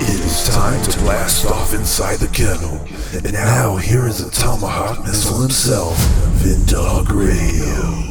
It is time to blast off inside the kennel. And now here is the Tomahawk Missile himself, Vindog Radio.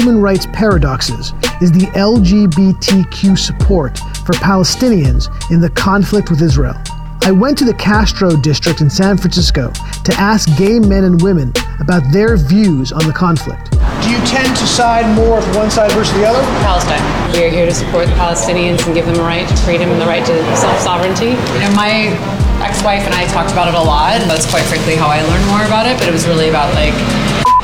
Human Rights Paradoxes is the LGBTQ support for Palestinians in the conflict with Israel. I went to the Castro district in San Francisco to ask gay men and women about their views on the conflict. Do you tend to side more with one side versus the other? Palestine. We are here to support the Palestinians and give them a right to freedom and the right to self sovereignty. You know, my ex wife and I talked about it a lot, and that's quite frankly how I learned more about it, but it was really about like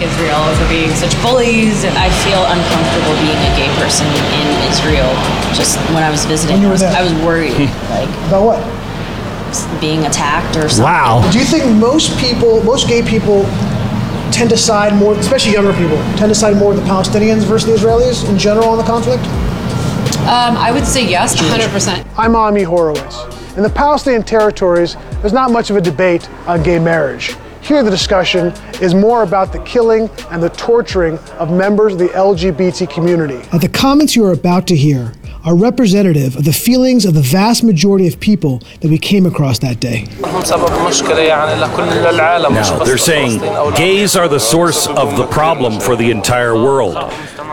Israel for being such bullies. And I feel uncomfortable being a gay person in Israel. Just when I was visiting, When you I was. I was worried, hmm. like About what? Being attacked or something. Wow. Do you think most people, most gay people, tend to side more, especially younger people, tend to side more with the Palestinians versus the Israelis in general on the conflict? um, I would say yes, 100%. I'm Ami Horowitz. In the Palestinian territories, there's not much of a debate on gay marriage. Here, the discussion is more about the killing and the torturing of members of the LGBT community. the comments you are about to hear are representative of the feelings of the vast majority of people that we came across that day. Now, they're saying gays are the source of the problem for the entire world.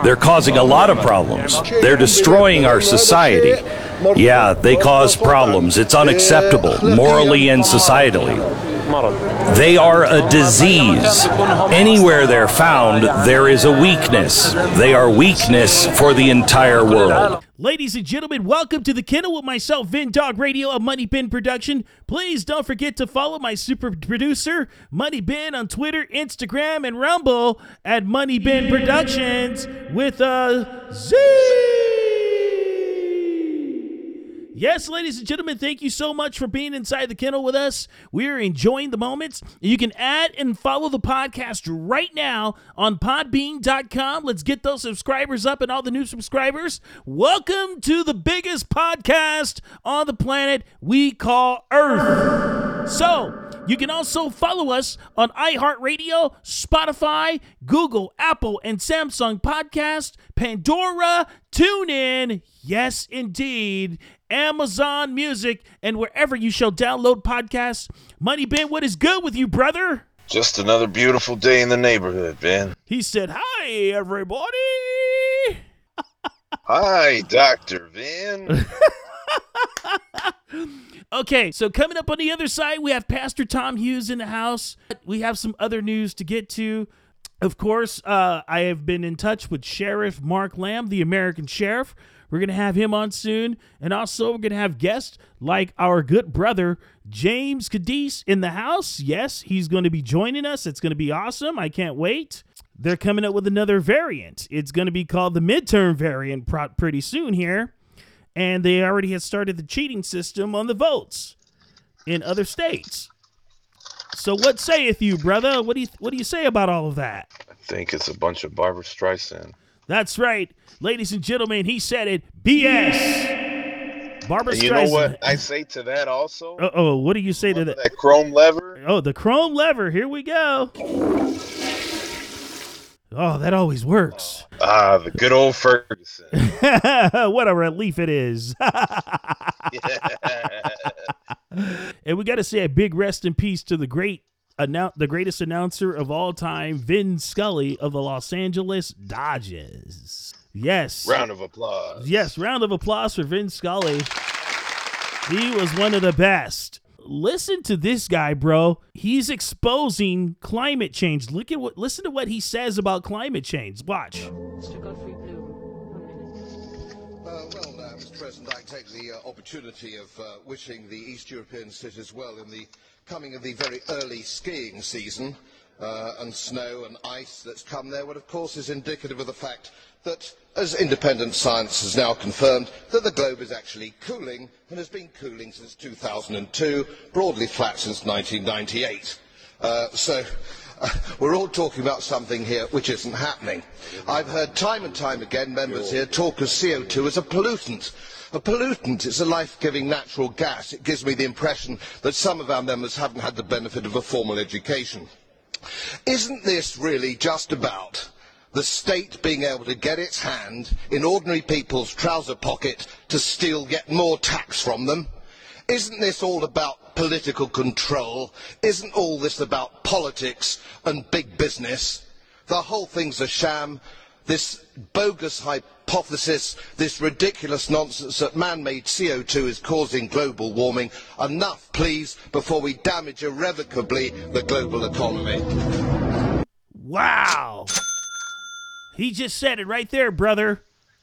They're causing a lot of problems. They're destroying our society. Yeah, they cause problems. It's unacceptable, morally and societally. They are a disease. Anywhere they're found, there is a weakness. They are weakness for the entire world. Ladies and gentlemen, welcome to the kennel with myself, Vin Dog Radio, a Money Bin production. Please don't forget to follow my super producer, Money Bin, on Twitter, Instagram, and Rumble at Money Bin Productions with a Z. Yes, ladies and gentlemen, thank you so much for being inside the kennel with us. We're enjoying the moments. You can add and follow the podcast right now on podbean.com. Let's get those subscribers up and all the new subscribers. Welcome to the biggest podcast on the planet we call Earth. So, you can also follow us on iHeartRadio, Spotify, Google, Apple, and Samsung Podcast, Pandora, TuneIn, yes, indeed, Amazon Music, and wherever you shall download podcasts. Money Bin, what is good with you, brother? Just another beautiful day in the neighborhood, Ben. He said, Hi, everybody. Hi, Dr. Vin. Okay, so coming up on the other side, we have Pastor Tom Hughes in the house. We have some other news to get to. Of course, uh, I have been in touch with Sheriff Mark Lamb, the American Sheriff. We're going to have him on soon. And also, we're going to have guests like our good brother, James Cadiz, in the house. Yes, he's going to be joining us. It's going to be awesome. I can't wait. They're coming up with another variant. It's going to be called the midterm variant pretty soon here and they already had started the cheating system on the votes in other states. So what sayeth you, brother? What do you what do you say about all of that? I think it's a bunch of Barbra Streisand. That's right, ladies and gentlemen. He said it. BS. Barbra And Streisand. you know what I say to that also? Uh oh. What do you say to that? That chrome lever. Oh, the chrome lever. Here we go. Oh, that always works. Ah, the good old Ferguson. what a relief it is. and we got to say a big rest in peace to the great annou- the greatest announcer of all time, Vin Scully of the Los Angeles Dodgers. Yes. Round of applause. Yes, round of applause for Vin Scully. He was one of the best. Listen to this guy, bro. He's exposing climate change. Look at what listen to what he says about climate change. Watch. Uh, well, uh, Mr. President, I take the uh, opportunity of uh, wishing the East European cities well in the coming of the very early skiing season. Uh, and snow and ice that's come there, what of course is indicative of the fact that, as independent science has now confirmed, that the globe is actually cooling and has been cooling since 2002, broadly flat since 1998. Uh, so uh, we're all talking about something here which isn't happening. I've heard time and time again members here talk of CO2 as a pollutant. a pollutant. It's a life-giving natural gas. It gives me the impression that some of our members haven't had the benefit of a formal education. Isn't this really just about the state being able to get its hand in ordinary people's trouser pocket to steal yet more tax from them? Isn't this all about political control? Isn't all this about politics and big business? The whole thing's a sham. This bogus hypothesis, this ridiculous nonsense that man-made CO2 is causing global warming. Enough, please, before we damage irrevocably the global economy. Wow. He just said it right there, brother.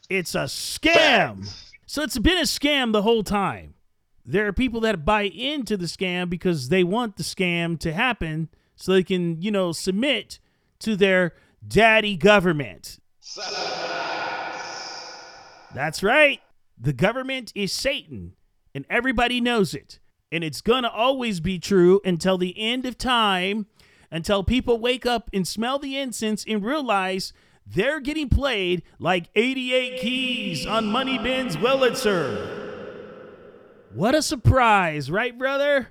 It's a scam. So it's been a scam the whole time. There are people that buy into the scam because they want the scam to happen so they can, you know, submit to their daddy government. That's right. The government is Satan, and everybody knows it. And it's going to always be true until the end of time, until people wake up and smell the incense and realize they're getting played like 88 keys on Moneybin's Wurlitzer. What a surprise, right, brother?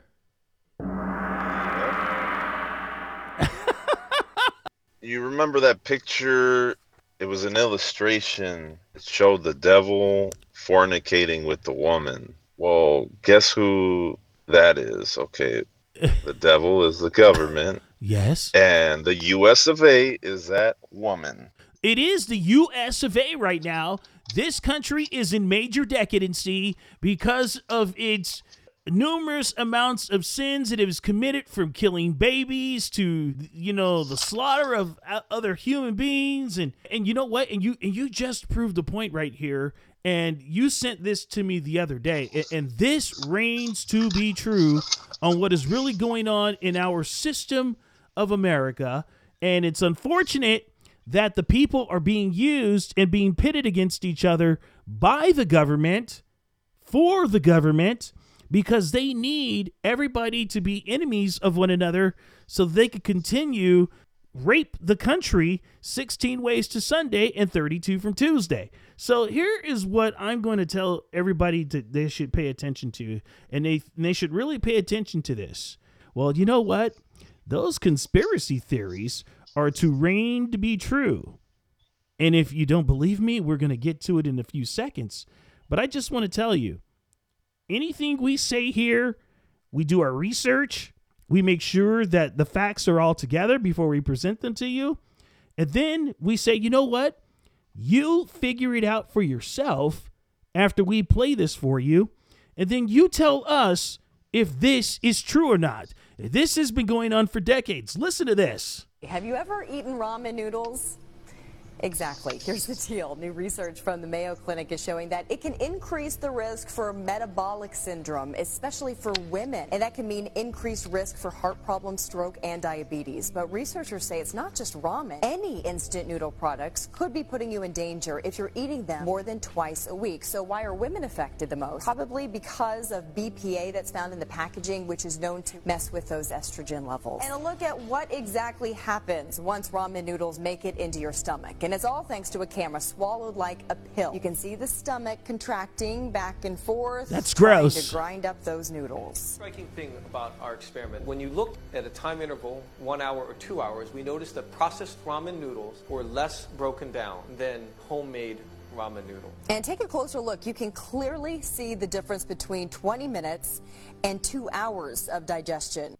You remember that picture? It was an illustration. It showed the devil fornicating with the woman. Well, guess who that is? Okay. The devil is the government, Yes. and the US of A is that woman. It is the US of A right now. This country is in major decadency because of its numerous amounts of sins that it has committed from killing babies to you know the slaughter of other human beings. And and you know what? And you and you just proved the point right here. And you sent this to me the other day. A- and this reigns to be true on what is really going on in our system of America. And it's unfortunate that the people are being used and being pitted against each other by the government for the government because they need everybody to be enemies of one another so they could continue rape the country 16 ways to Sunday and 32 from Tuesday. So here is what I'm going to tell everybody that they should pay attention to and they they should really pay attention to this. Well, you know what? Those conspiracy theories are too reign to be true. And if you don't believe me, we're going to get to it in a few seconds. But I just want to tell you anything we say here, we do our research, we make sure that the facts are all together before we present them to you. And then we say, you know what? You figure it out for yourself after we play this for you. And then you tell us if this is true or not. This has been going on for decades. Listen to this. Have you ever eaten ramen noodles? Exactly. Here's the deal. New research from the Mayo Clinic is showing that it can increase the risk for metabolic syndrome, especially for women. And that can mean increased risk for heart problems, stroke, and diabetes. But researchers say it's not just ramen. Any instant noodle products could be putting you in danger if you're eating them more than twice a week. So why are women affected the most? Probably because of BPA that's found in the packaging, which is known to mess with those estrogen levels. And a look at what exactly happens once ramen noodles make it into your stomach. It's all thanks to a camera swallowed like a pill. You can see the stomach contracting back and forth. That's gross. To grind up those noodles. striking thing about our experiment, when you look at a time interval, one hour or two hours, we noticed that processed ramen noodles were less broken down than homemade ramen noodle. And take a closer look. You can clearly see the difference between 20 minutes and two hours of digestion.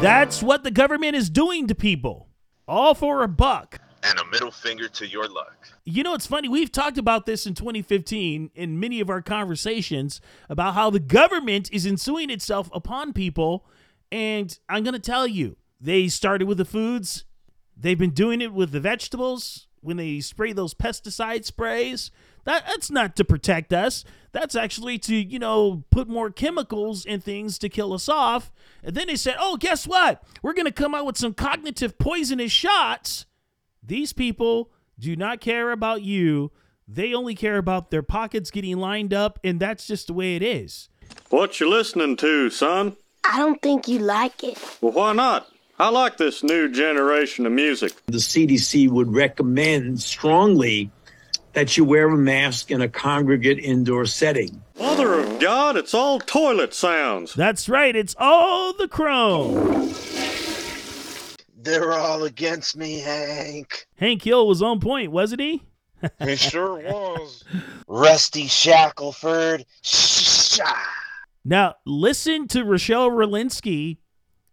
That's what the government is doing to people. All for a buck. And a middle finger to your luck. You know, it's funny. We've talked about this in 2015 in many of our conversations about how the government is ensuing itself upon people. And I'm going to tell you, they started with the foods, they've been doing it with the vegetables when they spray those pesticide sprays. That, that's not to protect us. That's actually to, you know, put more chemicals and things to kill us off. And then they said, oh, guess what? We're going to come out with some cognitive poisonous shots. These people do not care about you. They only care about their pockets getting lined up, and that's just the way it is. What you listening to, son? I don't think you like it. Well, why not? I like this new generation of music. The CDC would recommend strongly that you wear a mask in a congregate indoor setting. Mother of God, it's all toilet sounds. That's right, it's all the chrome. They're all against me, Hank. Hank Hill was on point, wasn't he? He sure was. Rusty Shackelford. Shah. Now, listen to Rochelle Walensky,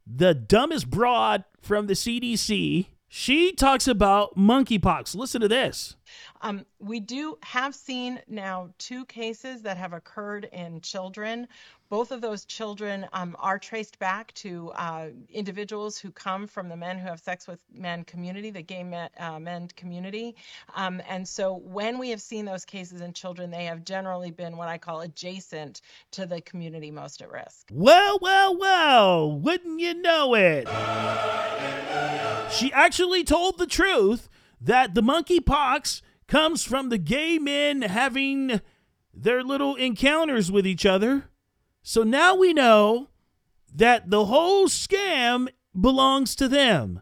the dumbest broad from the CDC. She talks about monkeypox. Listen to this. Um, we do have seen now two cases that have occurred in children. Both of those children um, are traced back to uh, individuals who come from the men who have sex with men community, the gay men, uh, men community. Um, and so when we have seen those cases in children, they have generally been what I call adjacent to the community most at risk. Well, well, well, wouldn't you know it? She actually told the truth that the monkeypox comes from the gay men having their little encounters with each other. So now we know that the whole scam belongs to them.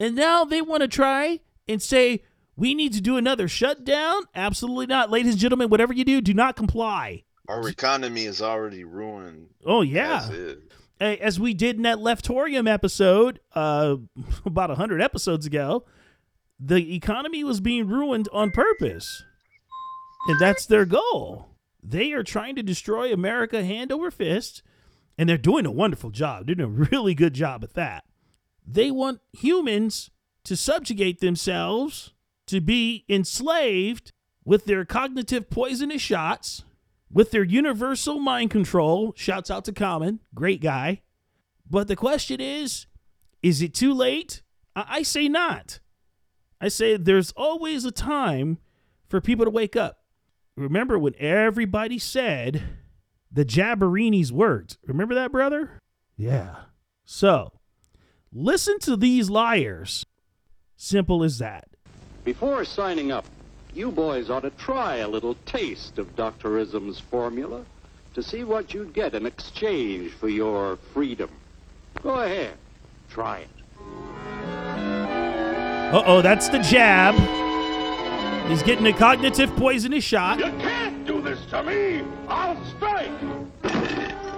And now they want to try and say, we need to do another shutdown? Absolutely not. Ladies and gentlemen, whatever you do, do not comply. Our economy is already ruined. Oh, yeah. as. As we did in that Leftorium episode uh, about 100 episodes ago, the economy was being ruined on purpose. And that's their goal. They are trying to destroy America hand over fist, and they're doing a wonderful job. Doing a really good job at that. They want humans to subjugate themselves, to be enslaved with their cognitive poisonous shots, with their universal mind control. Shouts out to Common, great guy. But the question is is it too late? I, I say not. I say there's always a time for people to wake up. Remember when everybody said the Jabberinis worked? Remember that, brother? Yeah. So, listen to these liars. Simple as that. Before signing up, you boys ought to try a little taste of Doctorism's formula to see what you'd get in exchange for your freedom. Go ahead, try it. Uh oh, that's the jab. He's getting a cognitive poisonous shot. You can't do this to me! I'll strike!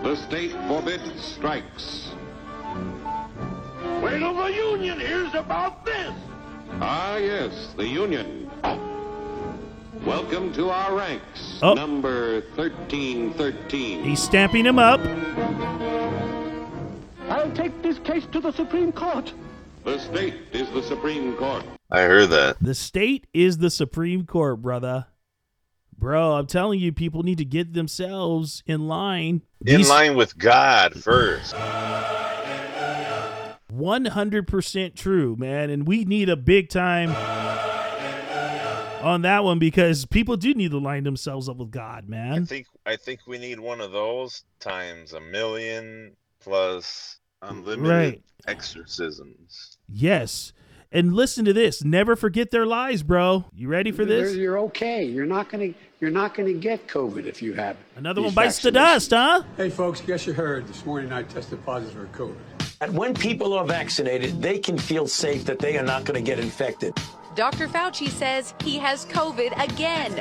The state forbids strikes. Wait till the union hears about this! Ah, yes, the union. Welcome to our ranks, Oh. number 1313. He's stamping him up. I'll take this case to the Supreme Court. The state is the Supreme Court. I heard that. The state is the Supreme Court, brother. Bro, I'm telling you, people need to get themselves in line. In These- line with God first. 100% true, man. And we need a big time on that one because people do need to line themselves up with God, man. I man. think I think we need one of those times a million plus unlimited Right. exorcisms. Yes. And listen to this. Never forget their lies, bro. You ready for this? You're, you're okay. You're not gonna you're not gonna get COVID if you have Another one bites the dust, huh? Hey, folks, guess you heard. This morning I tested positive for COVID. And when people are vaccinated, they can feel safe that they are not going to get infected. Dr. Fauci says he has COVID again.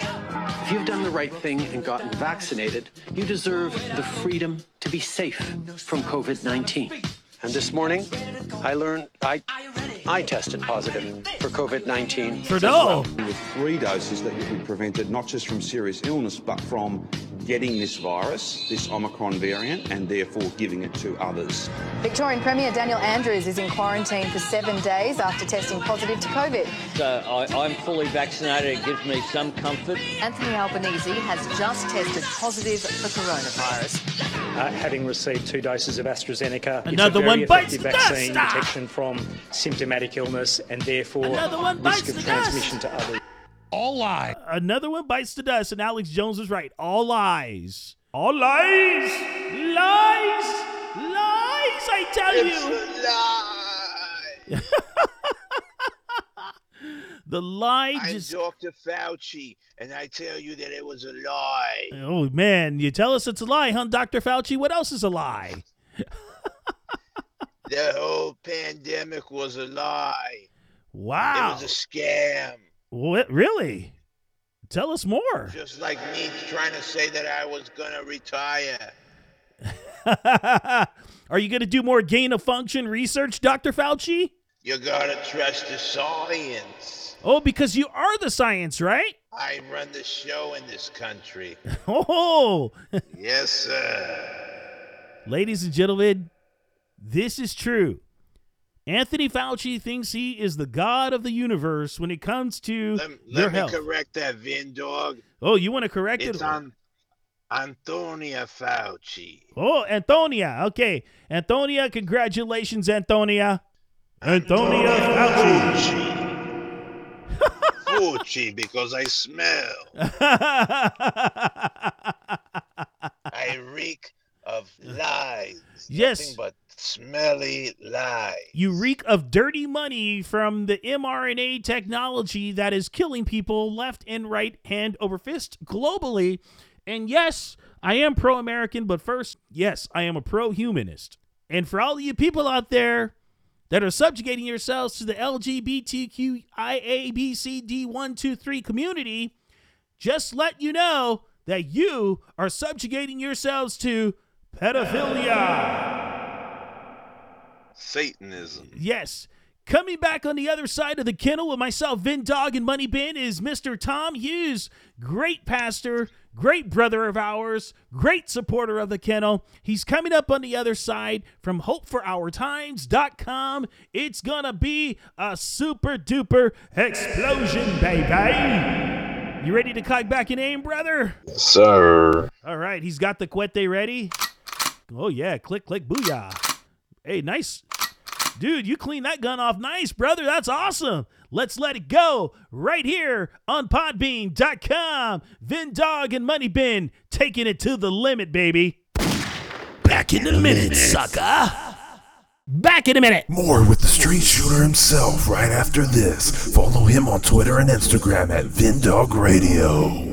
If you've done the right thing and gotten vaccinated, you deserve the freedom to be safe from COVID 19. And this morning, I learned I, I tested positive for COVID 19. Trudeau. With three doses that you be prevented not just from serious illness, but from getting this virus, this Omicron variant, and therefore giving it to others. Victorian Premier Daniel Andrews is in quarantine for seven days after testing positive to COVID. So I, I'm fully vaccinated. It gives me some comfort. Anthony Albanese has just tested positive for coronavirus. Uh, having received two doses of AstraZeneca, Another it's a very one bites effective the dust. vaccine protection from symptomatic illness and therefore one risk of the transmission dust. to others. All lies. Another one bites the dust, and Alex Jones was right. All lies. All lies. Lies. Lies, I tell you. the lie I'm just. Dr. Fauci, and I tell you that it was a lie. Oh, man. You tell us it's a lie, huh, Dr. Fauci? What else is a lie? The whole pandemic was a lie. Wow. It was a scam. What? Really? Tell us more. Just like me trying to say that I was gonna retire. Are you going to do more gain of function research, Dr. Fauci? You gotta trust the science. Oh, because you are the science, right? I run the show in this country. Oh, yes, sir. ladies and gentlemen, this is true. Anthony Fauci thinks he is the god of the universe when it comes to Let, let me health. correct that, Vin Dog. Oh, you want to correct It's it? on Antonia Fauci. Oh, Antonia. Okay. Antonia, congratulations, Antonia. Antonia Fauci. Fucci, because I smell. I reek of lies. Yes. Nothing but smelly lies. you reek of dirty money from the mRNA technology that is killing people left and right, hand over fist, globally. And yes, I am pro American, but first, yes, I am a pro humanist. And for all you people out there that are subjugating yourselves to the LGBTQIABCD123 community, just let you know that you are subjugating yourselves to pedophilia. Satanism. Yes. Coming back on the other side of the kennel with myself, Vin Dog, and Money Bin is Mr. Tom Hughes, great pastor, great brother of ours, great supporter of the kennel. He's coming up on the other side from hopeforourtimes.com. It's gonna be a super duper explosion, baby. You ready to cock back and aim, brother? Yes, sir. All right, he's got the cuete ready. Oh yeah, click click booyah. Hey, nice. Dude, you clean that gun off nice, brother. That's awesome. Let's let it go right here on podbean.com. Vin Dog and Money Bin taking it to the limit, baby. Back in a minute, sucker. Back in a minute. More with the street shooter himself right after this. Follow him on Twitter and Instagram at Vindog Radio.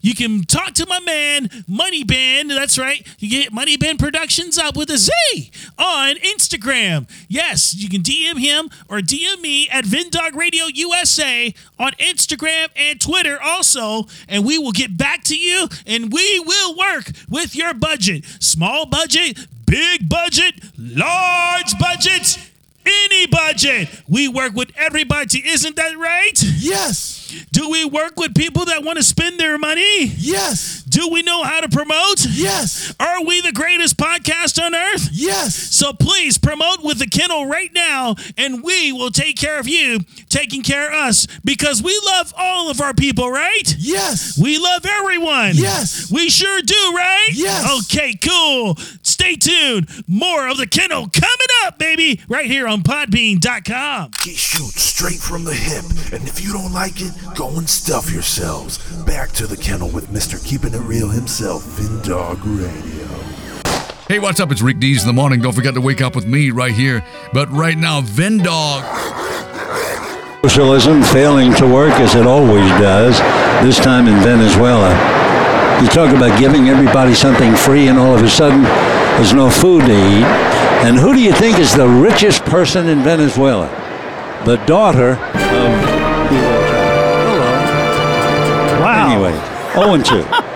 you can talk to my man, Money Bin. That's right. You get Money Bin Productions up with a Z on Instagram. Yes, you can DM him or DM me at Vindog Radio USA on Instagram and Twitter also. And we will get back to you and we will work with your budget. Small budget, big budget, large budgets. Any budget. We work with everybody. Isn't that right? Yes. Do we work with people that want to spend their money? Yes. Do we know how to promote? Yes. Are we the greatest podcast on earth? Yes. So please promote with the kennel right now, and we will take care of you, taking care of us, because we love all of our people, right? Yes. We love everyone. Yes. We sure do, right? Yes. Okay, cool. Stay tuned. More of the kennel coming up, baby, right here on podbean.com. He shoots straight from the hip, and if you don't like it, go and stuff yourselves. Back to the kennel with Mr. Keeping It Real himself, Vindog Radio. Hey, what's up? It's Rick Dees in the morning. Don't forget to wake up with me right here. But right now, Vendog. Socialism failing to work as it always does, this time in Venezuela. You talk about giving everybody something free, and all of a sudden, there's no food to eat. And who do you think is the richest person in Venezuela? The daughter of. Hello. Wow. Anyway, 0 and 2.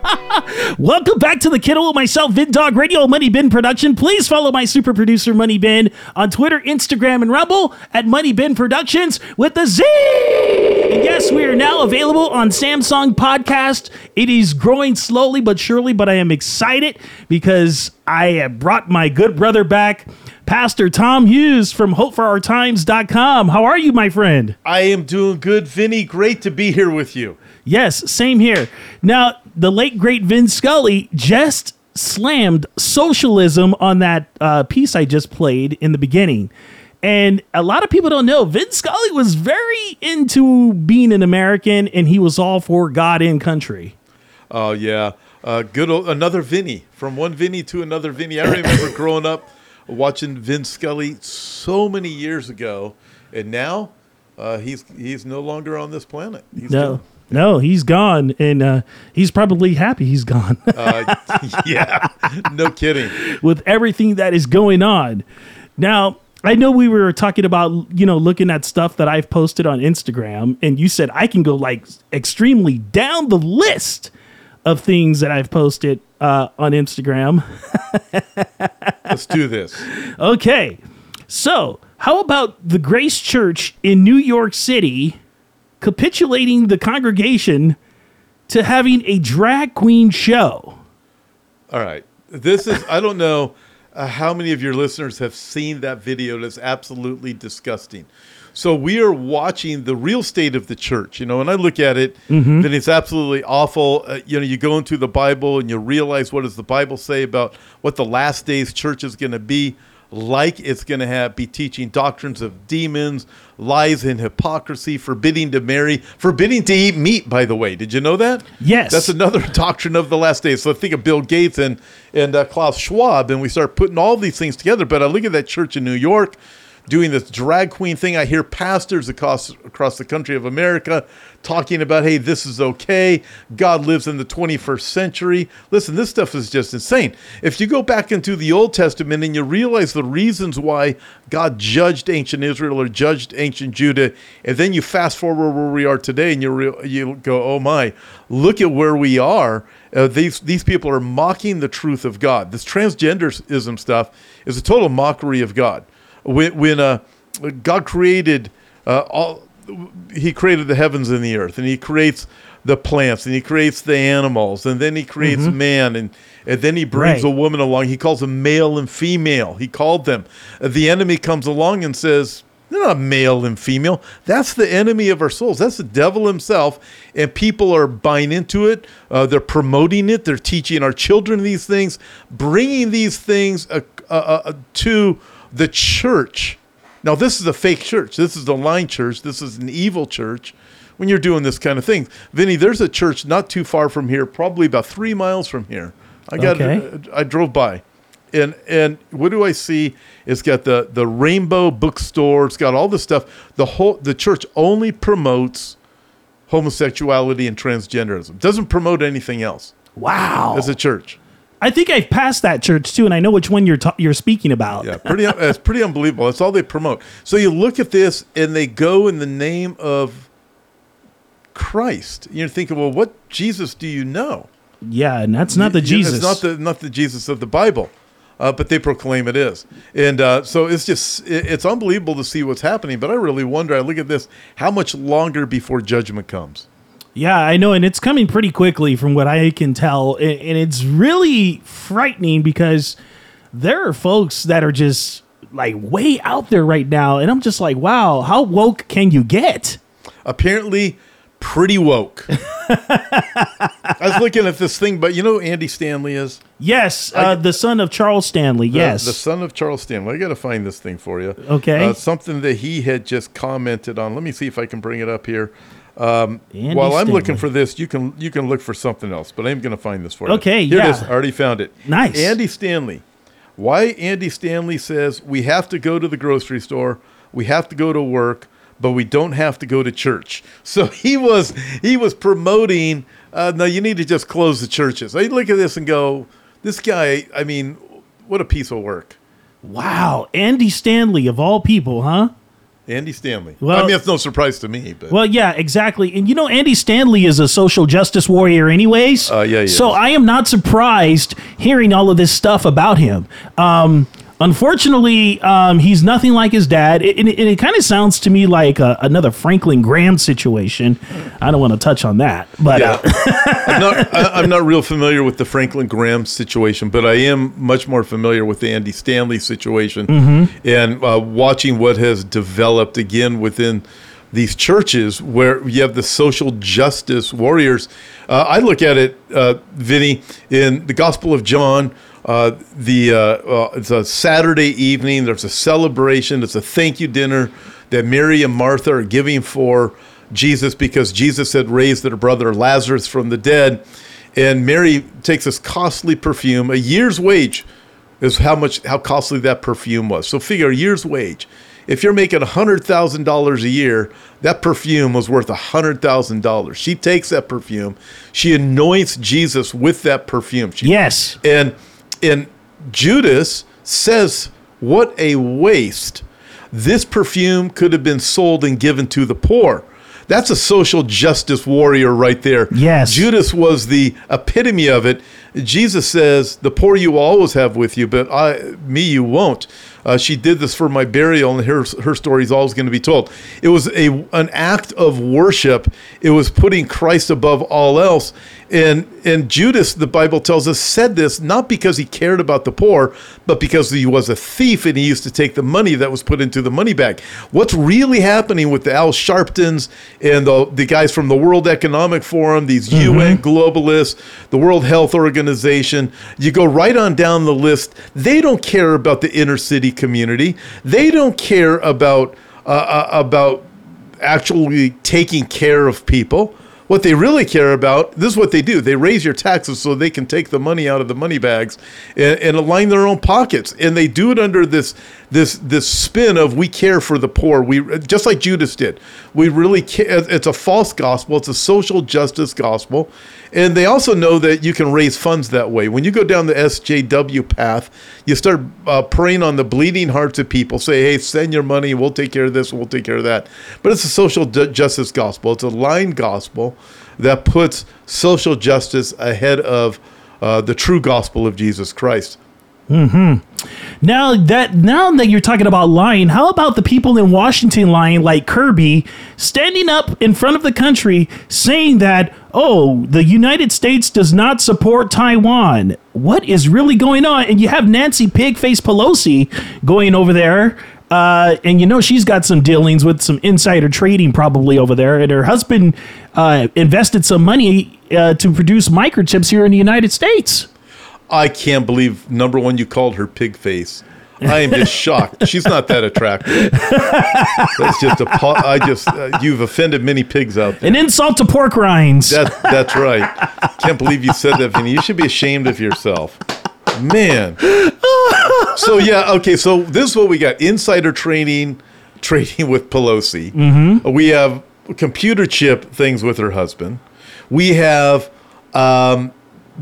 Welcome back to the Kennel with myself, Vin Dog Radio, Money Bin Production. Please follow my super producer, Money Bin, on Twitter, Instagram, and Rumble at Money Bin Productions with the Z. And yes, we are now available on Samsung Podcast. It is growing slowly but surely, but I am excited because I have brought my good brother back, Pastor Tom Hughes from HopeForOurTimes.com. How are you, my friend? I am doing good, Vinny. Great to be here with you. Yes, same here. Now, the late great Vin Scully just slammed socialism on that uh, piece I just played in the beginning. And a lot of people don't know Vin Scully was very into being an American and he was all for God and country. Oh yeah, uh, good old, another Vinny from one Vinny to another Vinny. I remember growing up watching Vin Scully so many years ago, and now uh, he's he's no longer on this planet. He's no. No, he's gone, and uh, he's probably happy he's gone. uh, yeah, no kidding. With everything that is going on, now I know we were talking about you know looking at stuff that I've posted on Instagram, and you said I can go like extremely down the list of things that I've posted uh, on Instagram. Let's do this. Okay, so how about the Grace Church in New York City capitulating the congregation to having a drag queen show? All right, this is I don't know uh, how many of your listeners have seen that video. That's absolutely disgusting. So we are watching the real state of the church, you know, and I look at it, Mm-hmm. then it's absolutely awful. Uh, you know, you go into the Bible and you realize what does the Bible say about what the last days church is going to be like. It's going to have be teaching doctrines of demons, lies and hypocrisy, forbidding to marry, forbidding to eat meat. By the way, did you know that? Yes. that's another doctrine of the last days. So think of Bill Gates and and uh, Klaus Schwab, and we start putting all these things together. But I look at that church in New York doing this drag queen thing. I hear pastors across across the country of America talking about, "Hey, this is okay. God lives in the 21st century." Listen, this stuff is just insane. If you go back into the Old Testament and you realize the reasons why God judged ancient Israel or judged ancient Judah, and then you fast forward where we are today, and you re- you go, "Oh my, look at where we are." Uh, these these people are mocking the truth of God. This transgenderism stuff is a total mockery of God when, when uh, God created uh, all, He created the heavens and the earth, and He creates the plants, and He creates the animals, and then He creates Mhm. man, and and then He brings Right. a woman along. He calls them male and female. He called them. Uh, the enemy comes along and says. They're not male and female. That's the enemy of our souls. That's the devil himself. And people are buying into it. Uh, they're promoting it. They're teaching our children these things, bringing these things uh, uh, uh, to the church. Now, this is a fake church. This is a lying church. This is an evil church. When you're doing this kind of thing, Vinny, there's a church not too far from here, probably about three miles from here. I got. Okay. Uh, I drove by, and and what do I see? It's got the the Rainbow Bookstore. It's got all this stuff. The whole the church only promotes homosexuality and transgenderism. Doesn't promote anything else. Wow. As a church. I think I've passed that church too, and I know which one you're ta- you're speaking about. Yeah, pretty. it's pretty unbelievable. That's all they promote. So you look at this, and they go in the name of Christ. You're thinking, well, what Jesus do you know? Yeah, and that's not the You- Jesus. It's not the not the Jesus of the Bible, uh, but they proclaim it is. And uh, so it's just it, it's unbelievable to see what's happening. But I really wonder. I look at this. How much longer before judgment comes? Yeah, I know, and it's coming pretty quickly from what I can tell, and it's really frightening because there are folks that are just like way out there right now, and I'm just like, wow, how woke can you get? Apparently, pretty woke. I was looking at this thing, but you know who Andy Stanley is? Yes, uh, the son of Charles Stanley. The- Yes, the son of Charles Stanley. I got to find this thing for you. Okay. Uh, something that he had just commented on. Let me see if I can bring it up here. Um, while I'm looking for this, you can you can look for something else, but I'm going to find this for you. Okay, Here yeah. it is. I already found it. Nice. Andy Stanley. Why Andy Stanley says we have to go to the grocery store, we have to go to work, but we don't have to go to church. So he was he was promoting. Uh, no, you need to just close the churches. I look at this and go, this guy. I mean, what a piece of work. wow, Andy Stanley of all people, huh? Andy Stanley. Well- I mean, it's no surprise to me, but Well, yeah, exactly. And you know, Andy Stanley is a social justice warrior, anyways. Uh, yeah, he So. I am not surprised hearing all of this stuff about him. Um, unfortunately, um, he's nothing like his dad, and it, and it kind of sounds to me like uh, another Franklin Graham situation. I don't want to touch on that, but Yeah. uh, I'm not. I, I'm not real familiar with the Franklin Graham situation, but I am much more familiar with the Andy Stanley situation, Mhm. and uh, watching what has developed again within these churches where you have the social justice warriors. Uh, I look at it, uh, Vinny, in the Gospel of John, uh, the uh, uh, it's a Saturday evening. There's a celebration. It's a thank you dinner that Mary and Martha are giving for Jesus because Jesus had raised their brother Lazarus from the dead, and Mary takes this costly perfume, a year's wage, is how much how costly that perfume was. So figure a year's wage. If you're making hundred thousand dollars a year, that perfume was worth hundred thousand dollars. She takes that perfume, she anoints Jesus with that perfume. She, yes, and and Judas says, "What a waste! This perfume could have been sold and given to the poor." That's a social justice warrior right there. Yes. Judas was the epitome of it. Jesus says, "The poor you will always have with you, but I, me, you won't." Uh, she did this for my burial, and her her story is always going to be told. It was a an act of worship. It was putting Christ above all else. And and Judas, the Bible tells us, said this not because he cared about the poor, but because he was a thief and he used to take the money that was put into the money bag. What's really happening with the Al Sharptons and the the guys from the World Economic Forum, these UN globalists, the World Health Organization, you go right on down the list. They don't care about the inner city community. They don't care about uh, uh, about actually taking care of people. What they really care about, this is what they do. They raise your taxes so they can take the money out of the money bags and, and align their own pockets. And they do it under this this this spin of we care for the poor. We just like Judas did. We really care. It's a false gospel. It's a social justice gospel. And they also know that you can raise funds that way. When you go down the SJW path, you start uh, preying on the bleeding hearts of people. Say, hey, send your money. We'll take care of this. We'll take care of that. But it's a social ju- justice gospel. It's a line gospel that puts social justice ahead of uh, the true gospel of Jesus Christ. Hmm. Now that now that you're talking about lying, how about the people in Washington lying, like Kirby, standing up in front of the country saying that, oh, the United States does not support Taiwan. What is really going on? And you have Nancy Pigface Pelosi going over there. Uh, and you know she's got some dealings with some insider trading probably over there, and her husband uh, invested some money uh, to produce microchips here in the United States. I can't believe number one you called her pig face. I am just shocked. She's not that attractive. That's just a. po- I just uh, you've offended many pigs out there. An insult to pork rinds. That that's right. Can't believe you said that, Vinny. You should be ashamed of yourself, man. So yeah, okay. So this is what we got: insider training, trading with Pelosi. Mhm. We have computer chip things with her husband. We have um,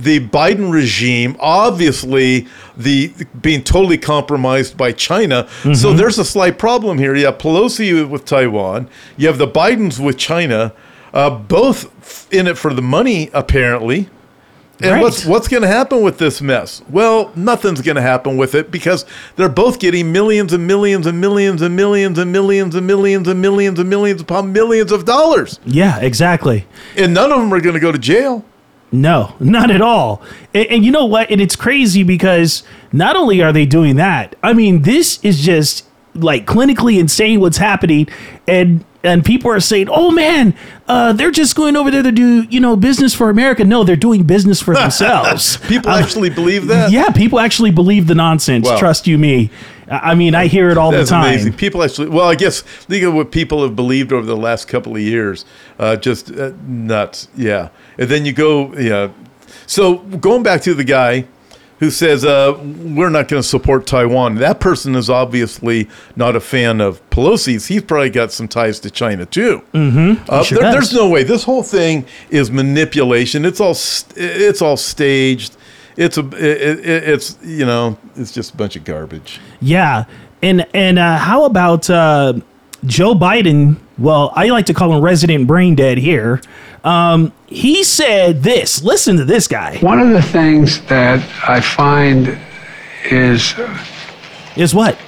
the Biden regime, obviously the being totally compromised by China. So Mhm. there's a slight problem here. You have Pelosi with Taiwan. You have the Bidens with China. Uh, both in it for the money, apparently. And Right. what's what's going to happen with this mess? Well, nothing's going to happen with it because they're both getting millions and millions and millions and millions and millions and millions and millions and millions upon millions of dollars. Yeah, exactly. And none of them are going to go to jail. No, not at all. And, and you know what? And it's crazy because not only are they doing that, I mean, this is just like clinically insane what's happening. And and people are saying, "Oh man, uh, they're just going over there to do you know business for America." No, they're doing business for themselves. People Uh, actually believe that. Yeah, people actually believe the nonsense. Wow. Trust you me. I I mean, I hear it all That's the time. amazing. People actually, well, I guess think of what people have believed over the last couple of years. Uh, just uh, nuts. Yeah. And then you go, yeah. So going back to the guy who says, uh, we're not going to support Taiwan, that person is obviously not a fan of Pelosi's. He's probably got some ties to China too. Mm-hmm. Uh, there- there's no way. This whole thing is manipulation. It's all st- it's all staged. It's a it, it, it's you know it's just a bunch of garbage. Yeah, and and uh, how about uh, Joe Biden? Well, I like to call him resident brain dead here. Um, he said this. Listen to this guy. One of the things that I find is is what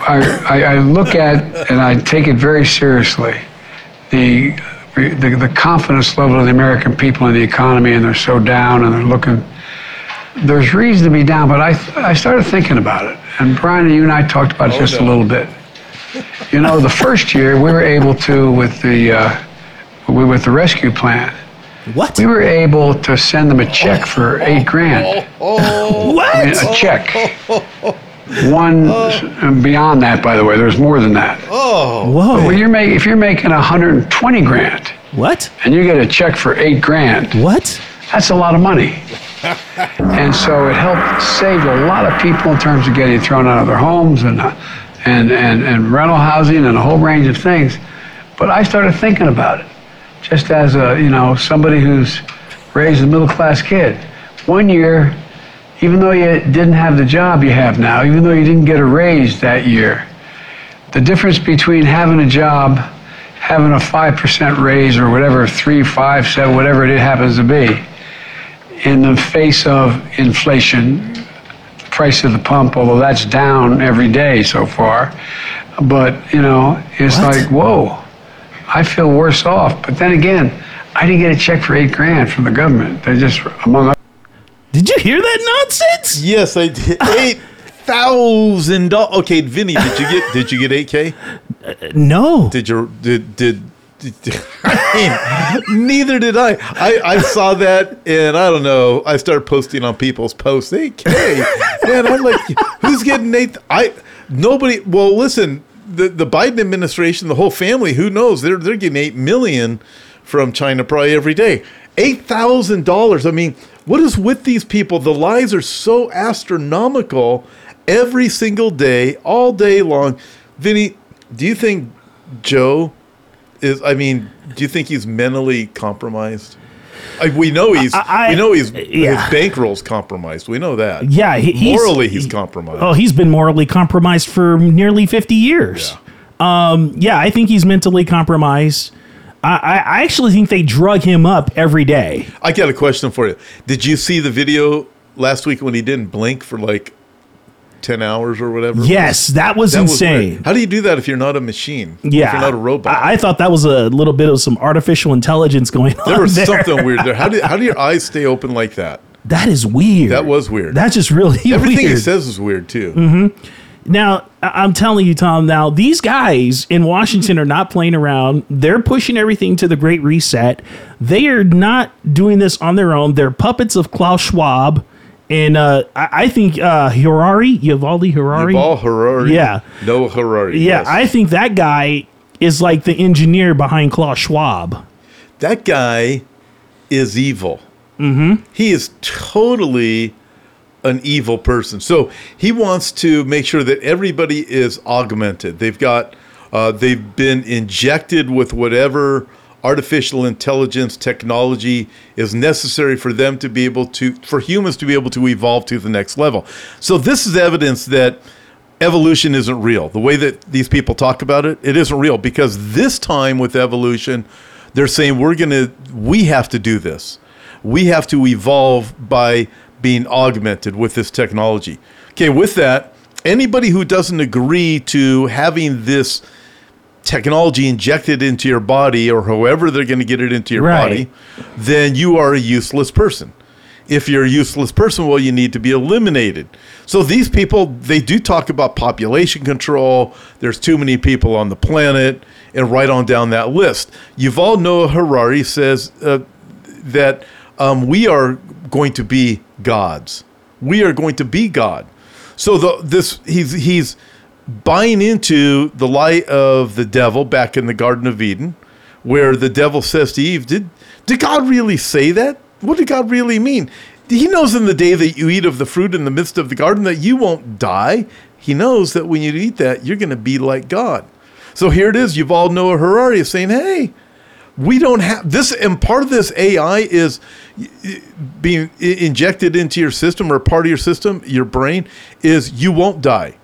I, I, I look at and I take it very seriously. The, the the confidence level of the American people in the economy, and they're so down, and they're looking. There's reason to be down, but I I started thinking about it, and Brian, you and I talked about it just a little bit. You know, the first year we were able to with the uh, we- with the rescue plan, What? We were able to send them a check for eight grand. Oh, I mean, a check. One and beyond that, by the way, there's more than that. Oh, Whoa. But when you're making, if you're making 120 grand, What? and you get a check for eight grand, What? that's a lot of money. and so it helped save a lot of people in terms of getting thrown out of their homes and, uh, and, and, and rental housing and a whole range of things. But I started thinking about it, just as a, you know, somebody who's raised a middle class kid. One year, even though you didn't have the job you have now, even though you didn't get a raise that year, the difference between having a job, having a 5% raise or whatever, 3, 5, 7, whatever it happens to be, in the face of inflation, price of the pump, although that's down every day so far, but, you know, it's What? like, whoa, I feel worse off. But then again, I didn't get a check for eight grand from the government. They just, among other Did you hear that nonsense? Yes, I did. Eight thousand dollars. Okay, Vinny, did you get? Did you get eight k? No. Did you? Did did? Neither did I. I. I saw that, and I don't know. I started posting on people's posts. Eight k, man. I'm like, who's getting eight? I nobody. Well, listen, the the Biden administration, the whole family. Who knows? They're they're getting eight million from China probably every day. Eight thousand dollars. I mean, what is with these people? The lies are so astronomical every single day, all day long. Vinny, do you think Joe is? I mean, do you think he's mentally compromised? I, we know he's. I- I- we know he's. yeah. His bankroll's compromised. We know that. Yeah, he- he's- morally he's compromised. Oh, he's been morally compromised for nearly 50 years. Yeah, um, yeah I think he's mentally compromised. I I actually think they drug him up every day. I got a question for you. Did you see the video last week when he didn't blink for like ten hours or whatever? Yes, that was insane. weird. How do you do that if you're not a machine? Yeah, if you're not a robot. I, I thought that was a little bit of some artificial intelligence going on. there was something weird there. How do how do your eyes stay open like that? That is weird. That was weird. That's just really Everything he weird. says is weird too. hmm Now, I'm telling you, Tom, now these guys in Washington are not playing around. They're pushing everything to the Great Reset. They are not doing this on their own. They're puppets of Klaus Schwab. And uh, I, I think uh, Harari, Uvalde Harari. Yuval Harari. Yeah. Noah Harari. Yeah, yes. I think that guy is like the engineer behind Klaus Schwab. that guy is evil. Mm-hmm. He is totally an evil person. So he wants to make sure that everybody is augmented. They've got, uh, they've been injected with whatever artificial intelligence technology is necessary for them to be able to, for humans to be able to evolve to the next level. So this is evidence that evolution isn't real. The way that these people talk about it, it isn't real because this time with evolution, they're saying we're going to, we have to do this. We have to evolve by being augmented with this technology. Okay, with that, anybody who doesn't agree to having this technology injected into your body or however they're going to get it into your Right. body, then you are a useless person. If you're a useless person, well, you need to be eliminated. So these people, they do talk about population control. There's too many people on the planet, and right on down that list. Yuval Noah Harari says uh, that um, we are going to be gods. We are going to be God. So the this he's he's buying into the lie of the devil back in the Garden of Eden, where the devil says to Eve, "Did did God really say that? What did God really mean? He knows in the day that you eat of the fruit in the midst of the garden that you won't die. He knows that when you eat that, you're going to be like God. So here it is. You've Yuval Noah Harari is saying, "Hey, we don't have this and part of this ai is being injected into your system or part of your system your brain is you won't die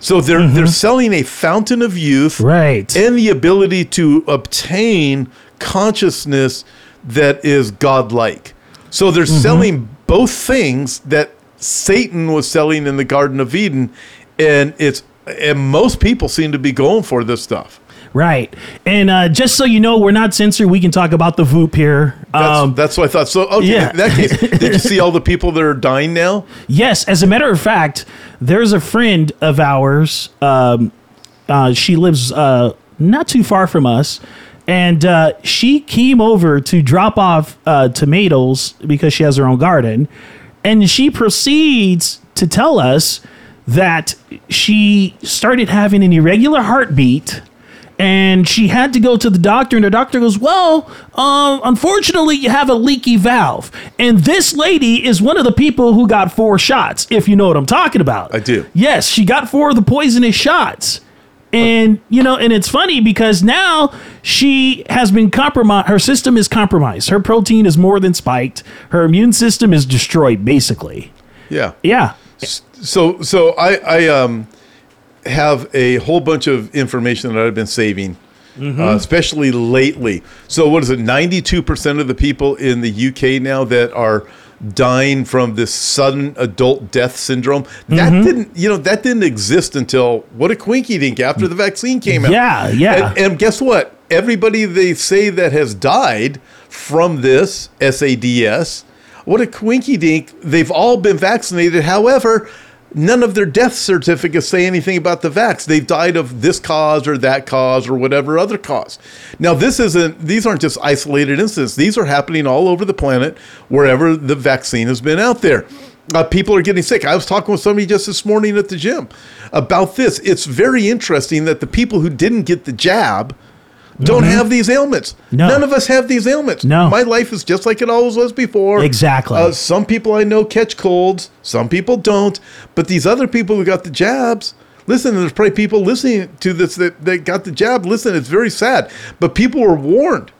so they're they're mm-hmm. selling a fountain of youth right. and the ability to obtain consciousness that is godlike. So they're mm-hmm. selling both things that satan was selling in the garden of eden and it's and most people seem to be going for this stuff Right. And uh, just so you know, we're not censored. We can talk about the VOOP here. That's, that's what I thought. So, okay, yeah. in that case, did you see all the people that are dying now? Yes, as a matter of fact, there's a friend of ours. Um, uh, she lives uh, not too far from us, and uh, she came over to drop off uh, tomatoes because she has her own garden, and she proceeds to tell us that she started having an irregular heartbeat and she had to go to the doctor and the doctor goes well um, unfortunately you have a leaky valve and this lady is one of the people who got four shots if you know what i'm talking about. I do. yes she got four of the poisonous shots. And you know and it's funny because now she has been compromised her system is compromised. Her protein is more than spiked. Her immune system is destroyed basically. Yeah. yeah. So so I I um have a whole bunch of information that I've been saving, Mm-hmm. uh, especially lately. So what is it? Ninety two percent of the people in the UK now that are dying from this sudden adult death syndrome that Mm-hmm. didn't you know that didn't exist until what a quinky dink after the vaccine came out Yeah, yeah. and, and guess what everybody they say that has died from this SADS what a quinky dink they've all been vaccinated however none of their death certificates say anything about the vax they've died of this cause or that cause or whatever other cause now this isn't these aren't just isolated incidents these are happening all over the planet wherever the vaccine has been out there uh, people are getting sick. I was talking with somebody just this morning at the gym about this. It's very interesting that the people who didn't get the jab don't Mhm. have these ailments. No. None of us have these ailments. No. My life is just like it always was before. Exactly. Uh, some people I know catch colds, some people don't. But these other people who got the jabs, listen, there's probably people listening to this that, that got the jab. Listen, it's very sad. But people were warned.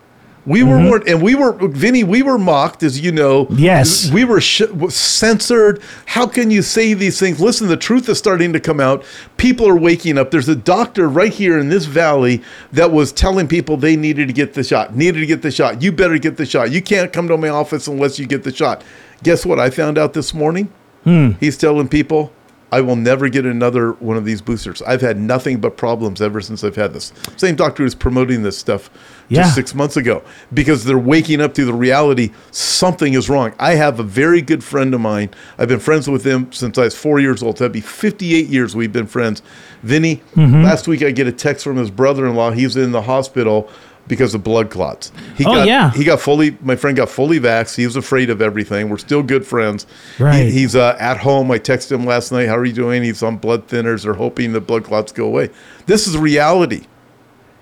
We were warned, and we were, Vinny, we were mocked, as you know. Yes. We were sh- censored. How can you say these things? Listen, the truth is starting to come out. People are waking up. There's a doctor right here in this valley that was telling people they needed to get the shot, needed to get the shot. You better get the shot. You can't come to my office unless you get the shot. Guess what I found out this morning? Hmm. He's telling people, I will never get another one of these boosters. I've had nothing but problems ever since I've had this. Same doctor who's promoting this stuff Yeah. just six months ago because they're waking up to the reality something is wrong. I have a very good friend of mine. I've been friends with him since I was four years old. That'd be 58 years we've been friends. Vinny, Mhm. last week I get a text from his brother in law. He's in the hospital because of blood clots. He Oh, got, yeah. He got fully, my friend got fully vaxxed. He was afraid of everything. We're still good friends. He- Right. he's uh, at home. I texted him last night. How are you doing? He's on blood thinners. They're hoping the blood clots go away. This is reality.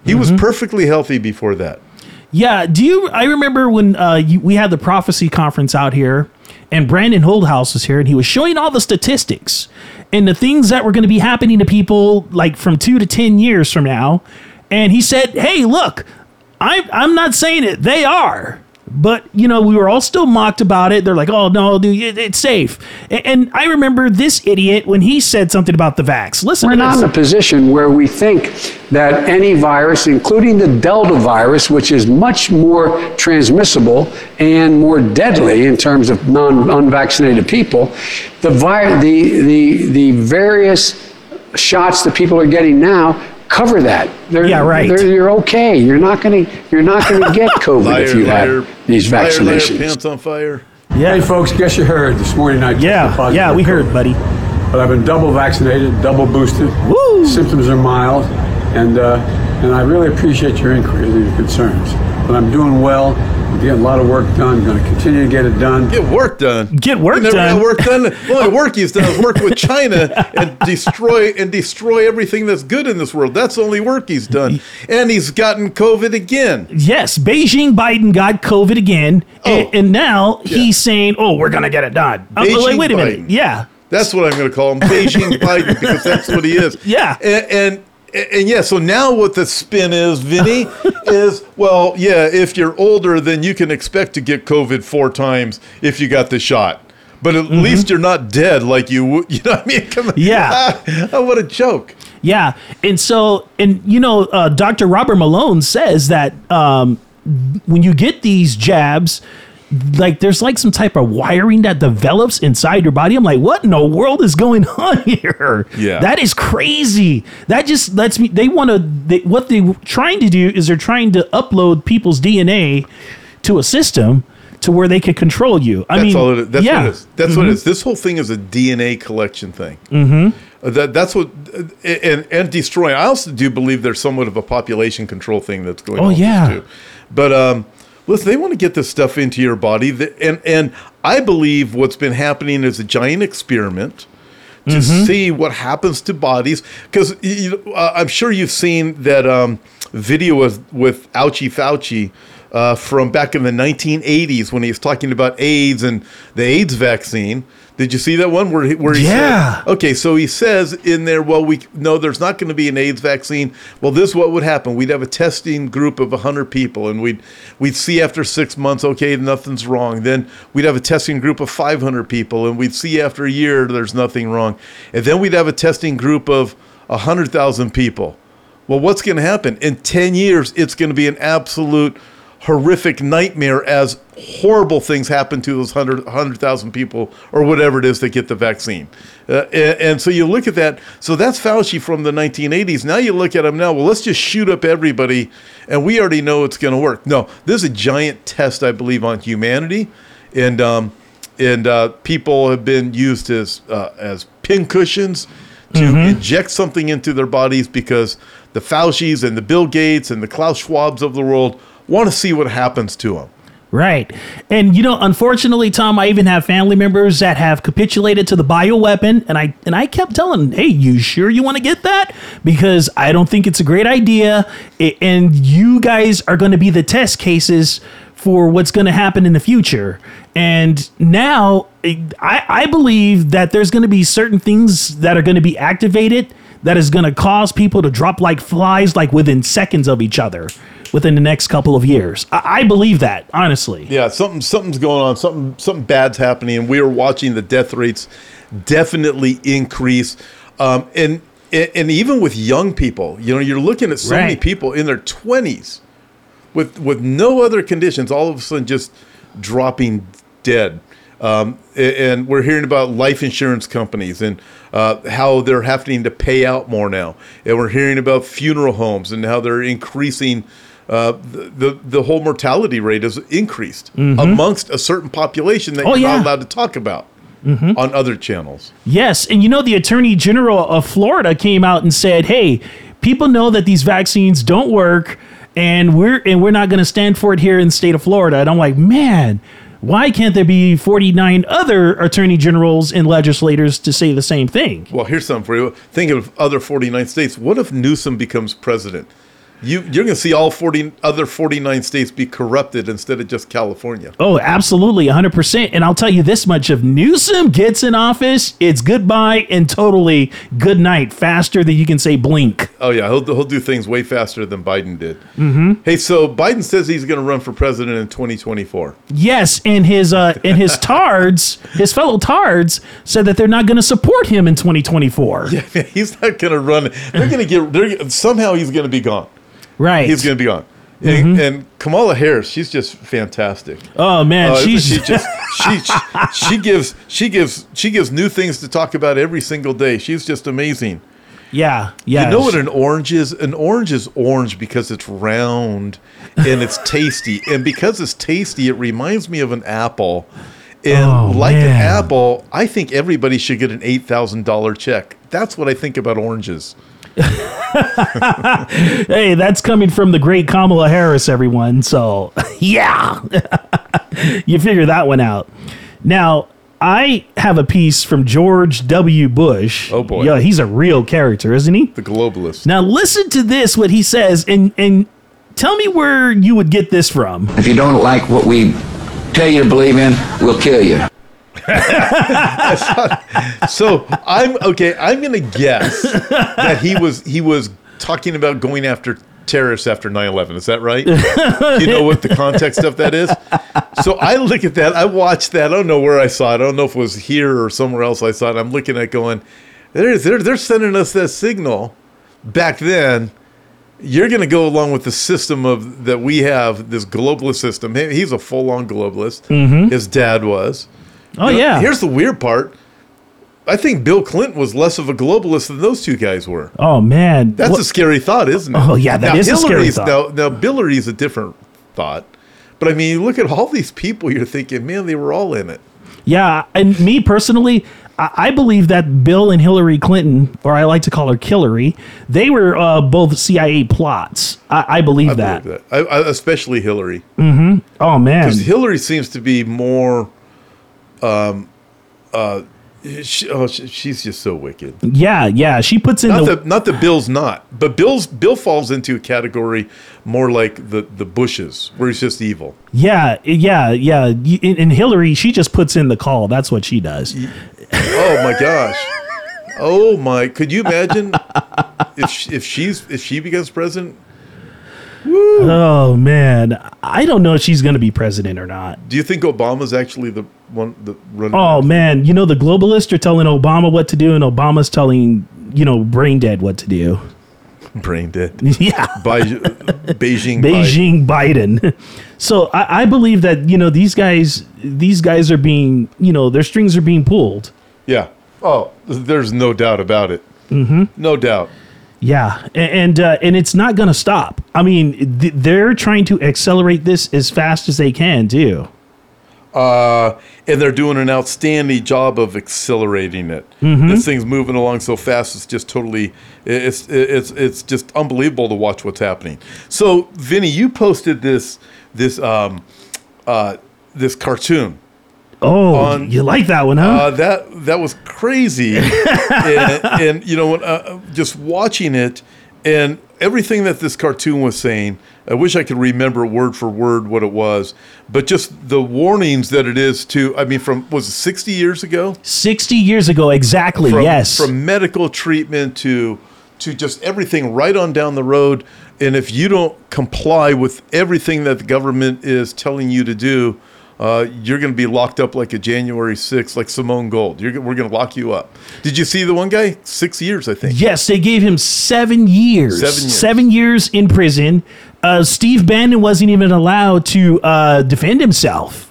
He was Mm-hmm. perfectly healthy before that. Yeah. Do you? I remember when uh, you, we had the prophecy conference out here, and Brandon Holthaus was here, and he was showing all the statistics and the things that were going to be happening to people like from two to ten years from now. And he said, "Hey, look, I'm I'm not saying it. They are." But you know, we were all still mocked about it. They're like, "Oh no, dude, it, it's safe." A- And, I remember this idiot when he said something about the vax. Listen, We're not in a position where we think that any virus, including the Delta virus, which is much more transmissible and more deadly in terms of non unvaccinated people, the, vi- the, the, the various shots that people are getting now cover that. They're, Yeah, right. they're- you're okay. You're not going to you're not going to get COVID if you liar, have these liar, liar, vaccinations. pants on fire. Yeah. Hey, folks, guess you heard this morning I Yeah, yeah, we for heard, buddy. But I've been double vaccinated, double boosted. Woo! Symptoms are mild, and uh, and I really appreciate your inquiries and your concerns. But I'm doing well. I'm getting a lot of work done. going to continue to get it done. Get work done. Get work You never done. got work done. The only work he's done is work with China and destroy and destroy everything that's good in this world. That's the only work he's done. And he's gotten COVID again. Yes, Beijing Biden got COVID again, and, oh. and now he's saying, "Oh, we're gonna get it done." Uh, I'm like, Beijing wait a minute, Biden. yeah, That's what I'm going to call him, Beijing Biden, because that's what he is. Yeah. And, and and yeah, so now what the spin is, Vinny, is well, yeah, if you're older, then you can expect to get COVID four times if you got the shot. But at least you're not dead like you would. You know what I mean? Come on. Mm-hmm. Yeah. oh, what a joke. yeah. And so, and you know, uh, Dr. Robert Malone says that um, when you get these jabs. Like there's like some type of wiring that develops inside your body. I'm like, what in the world is going on here? Yeah. that is crazy. That just lets me. They want to. They, what they're trying to do is they're trying to upload people's DNA to a system to where they could control you. I That's mean, all it is. That's yeah. what it is. That's what it is. This whole thing is a DNA collection thing. Mhm. Uh, That, that's what, uh, and, and destroying. I also do believe there's somewhat of a population control thing that's going Oh, on. this, yeah. But um, listen, they want to get this stuff into your body, that, and and I believe what's been happening is a giant experiment to Mhm. see what happens to bodies. Because uh, I'm sure you've seen that um, video with with Ouchie Fauci. Uh, from back in the 1980s when he was talking about AIDS and the AIDS vaccine. Did you see that one where he, where he Yeah. said, okay, so he says in there, well, we no, there's not going to be an AIDS vaccine. Well, this is what would happen. We'd have a testing group of 100 people, and we'd we'd see after six months, okay, nothing's wrong. Then we'd have a testing group of 500 people, and we'd see after a year, there's nothing wrong. And then we'd have a testing group of 100,000 people. Well, what's going to happen? In 10 years, it's going to be an absolute horrific nightmare as horrible things happen to those 100 100,000 people or whatever it is that get the vaccine. Uh, and, and so you look at that. So that's Fauci from the 1980s. Now you look at him now. Well, let's just shoot up everybody, and we already know it's going to work. No, this is a giant test, I believe, on humanity, and um, and uh, people have been used as uh, as pin cushions to inject something into their bodies because the Fauci's and the Bill Gates and the Klaus Schwabs of the world want to see what happens to them. Right. And you know, unfortunately, Tom, I even have family members that have capitulated to the bioweapon and I and I kept telling, "Hey, you sure you want to get that? Because I don't think it's a great idea and you guys are going to be the test cases for what's going to happen in the future." And now eh, I I believe that there's going to be certain things that are going to be activated that is going to cause people to drop like flies like within seconds of each other within the next couple of years. I, I believe that, honestly. Yeah, something something's going on. Something something bad's happening, and we are watching the death rates definitely increase. Um, and and even with young people, you know, you're looking at so many people in their 20s with with no other conditions, all of a sudden just dropping dead. Um, and we're hearing about life insurance companies and uh, how they're having to pay out more now. And we're hearing about funeral homes and how they're increasing. Uh, the, the the whole mortality rate has increased Mhm. amongst a certain population that Oh, you're yeah. not allowed to talk about Mhm. on other channels. Yes, and you know the Attorney General of Florida came out and said, "Hey, people know that these vaccines don't work, and we're and we're not going to stand for it here in the state of Florida." And I'm like, man. Why can't there be 49 other attorney generals and legislators to say the same thing? Well, here's something for you. Think of other 49 states. What if Newsom becomes president? You, you're going to see all 40 other 49 states be corrupted instead of just California. Oh, absolutely, 100%. And I'll tell you this much if Newsom gets in office, it's goodbye and totally good night, faster than you can say blink. Oh yeah, he'll he'll do things way faster than Biden did. Mm-hmm. Hey, so Biden says he's going to run for president in 2024. Yes, and his uh and his tards, his fellow tards said that they're not going to support him in 2024. Yeah, he's not going to run. They're going to get. They're, somehow he's going to be gone. Right. He's going to be gone. And, and Kamala Harris, she's just fantastic. Oh man, Uh, she's she just she, she she gives she gives she gives new things to talk about every single day. She's just amazing. Yeah, yeah. You know what an orange is? An orange is orange because it's round and it's tasty. And because it's tasty, it reminds me of an apple. And Oh, like an apple, I think everybody should get an $8,000 check. That's what I think about oranges. hey, that's coming from the great Kamala Harris, everyone. So, yeah, you figure that one out. Now, I have a piece from George W. Bush. Oh boy. yeah, he's a real character, isn't he? The globalist. Now, listen to this, what he says, and and tell me where you would get this from. If you don't like what we tell you to believe in, we'll kill you. so I'm okay. I'm gonna guess that he was he was talking about going after terrorists after 9/11. Is that right? You know what the context of that is? So I look at that. I watched that. I don't know where I saw it. I don't know if it was here or somewhere else. I saw it. I'm looking at going. They're they're, they're sending us that signal back then. You're going to go along with the system of that we have this globalist system. He- He's a full on globalist. Mhm. His dad was. Oh, You know, yeah. Here's the weird part. I think Bill Clinton was less of a globalist than those two guys were. Oh man, That's What- a scary thought, isn't it? Oh, yeah, that now, is a scary thought. Now, now Hillary's a different thought, But I mean, you look at all these people, you're thinking, man, they were all in it. Yeah, and me personally, I, believe that Bill and Hillary Clinton, or I like to call her Hillary, they were uh, both CIA plots. I, I believe I that. believe that. I, I, especially Hillary. Mm-hmm. Oh man, Because Hillary seems to be more. Um, uh, she, oh, she, she's just so wicked. yeah, yeah. She puts in Not the, that not that Bill's not, but Bill's Bill falls into a category more like the the Bushes, where he's just evil. yeah, yeah, yeah. And Hillary, she just puts in the call. That's what she does. Oh my gosh. Oh my! Could you imagine if she, if she's if she becomes president? Oh man, I don't know if she's going to be president or not. Do you think Obama's actually the one the running? Oh man, you know the globalists are telling Obama what to do, and Obama's telling you know brain dead what to do. brain dead. Yeah, By Beijing. Beijing Biden. So I, I believe that you know these guys, these guys are being, you know, their strings are being pulled. Yeah. Oh, there's no doubt about it. Mm-hmm. No doubt. Yeah, a- and uh, and it's not going to stop. I mean, th- they're trying to accelerate this as fast as they can too. Uh, and they're doing an outstanding job of accelerating it. Mhm. This thing's moving along so fast; it's just totally, it's it's it's just unbelievable to watch what's happening. So, Vinny, you posted this this um uh this cartoon. Oh, you like that one, huh? Uh, that that was crazy, and, and you know, when, uh, just watching it and everything that this cartoon was saying. I wish I could remember word for word what it was, but just the warnings that it is to. I mean, from was it sixty years ago? Sixty years ago, exactly. From, yes. from medical treatment to to just everything right on down the road. And if you don't comply with everything that the government is telling you to do, uh, you're going to be locked up like a January 6th, like Simone Gold. You're, we're going to lock you up. Did you see the one guy? Six years, I think. Yes, they gave him seven years. Seven years. Seven years in prison. Uh, Steve Bannon wasn't even allowed to uh, defend himself.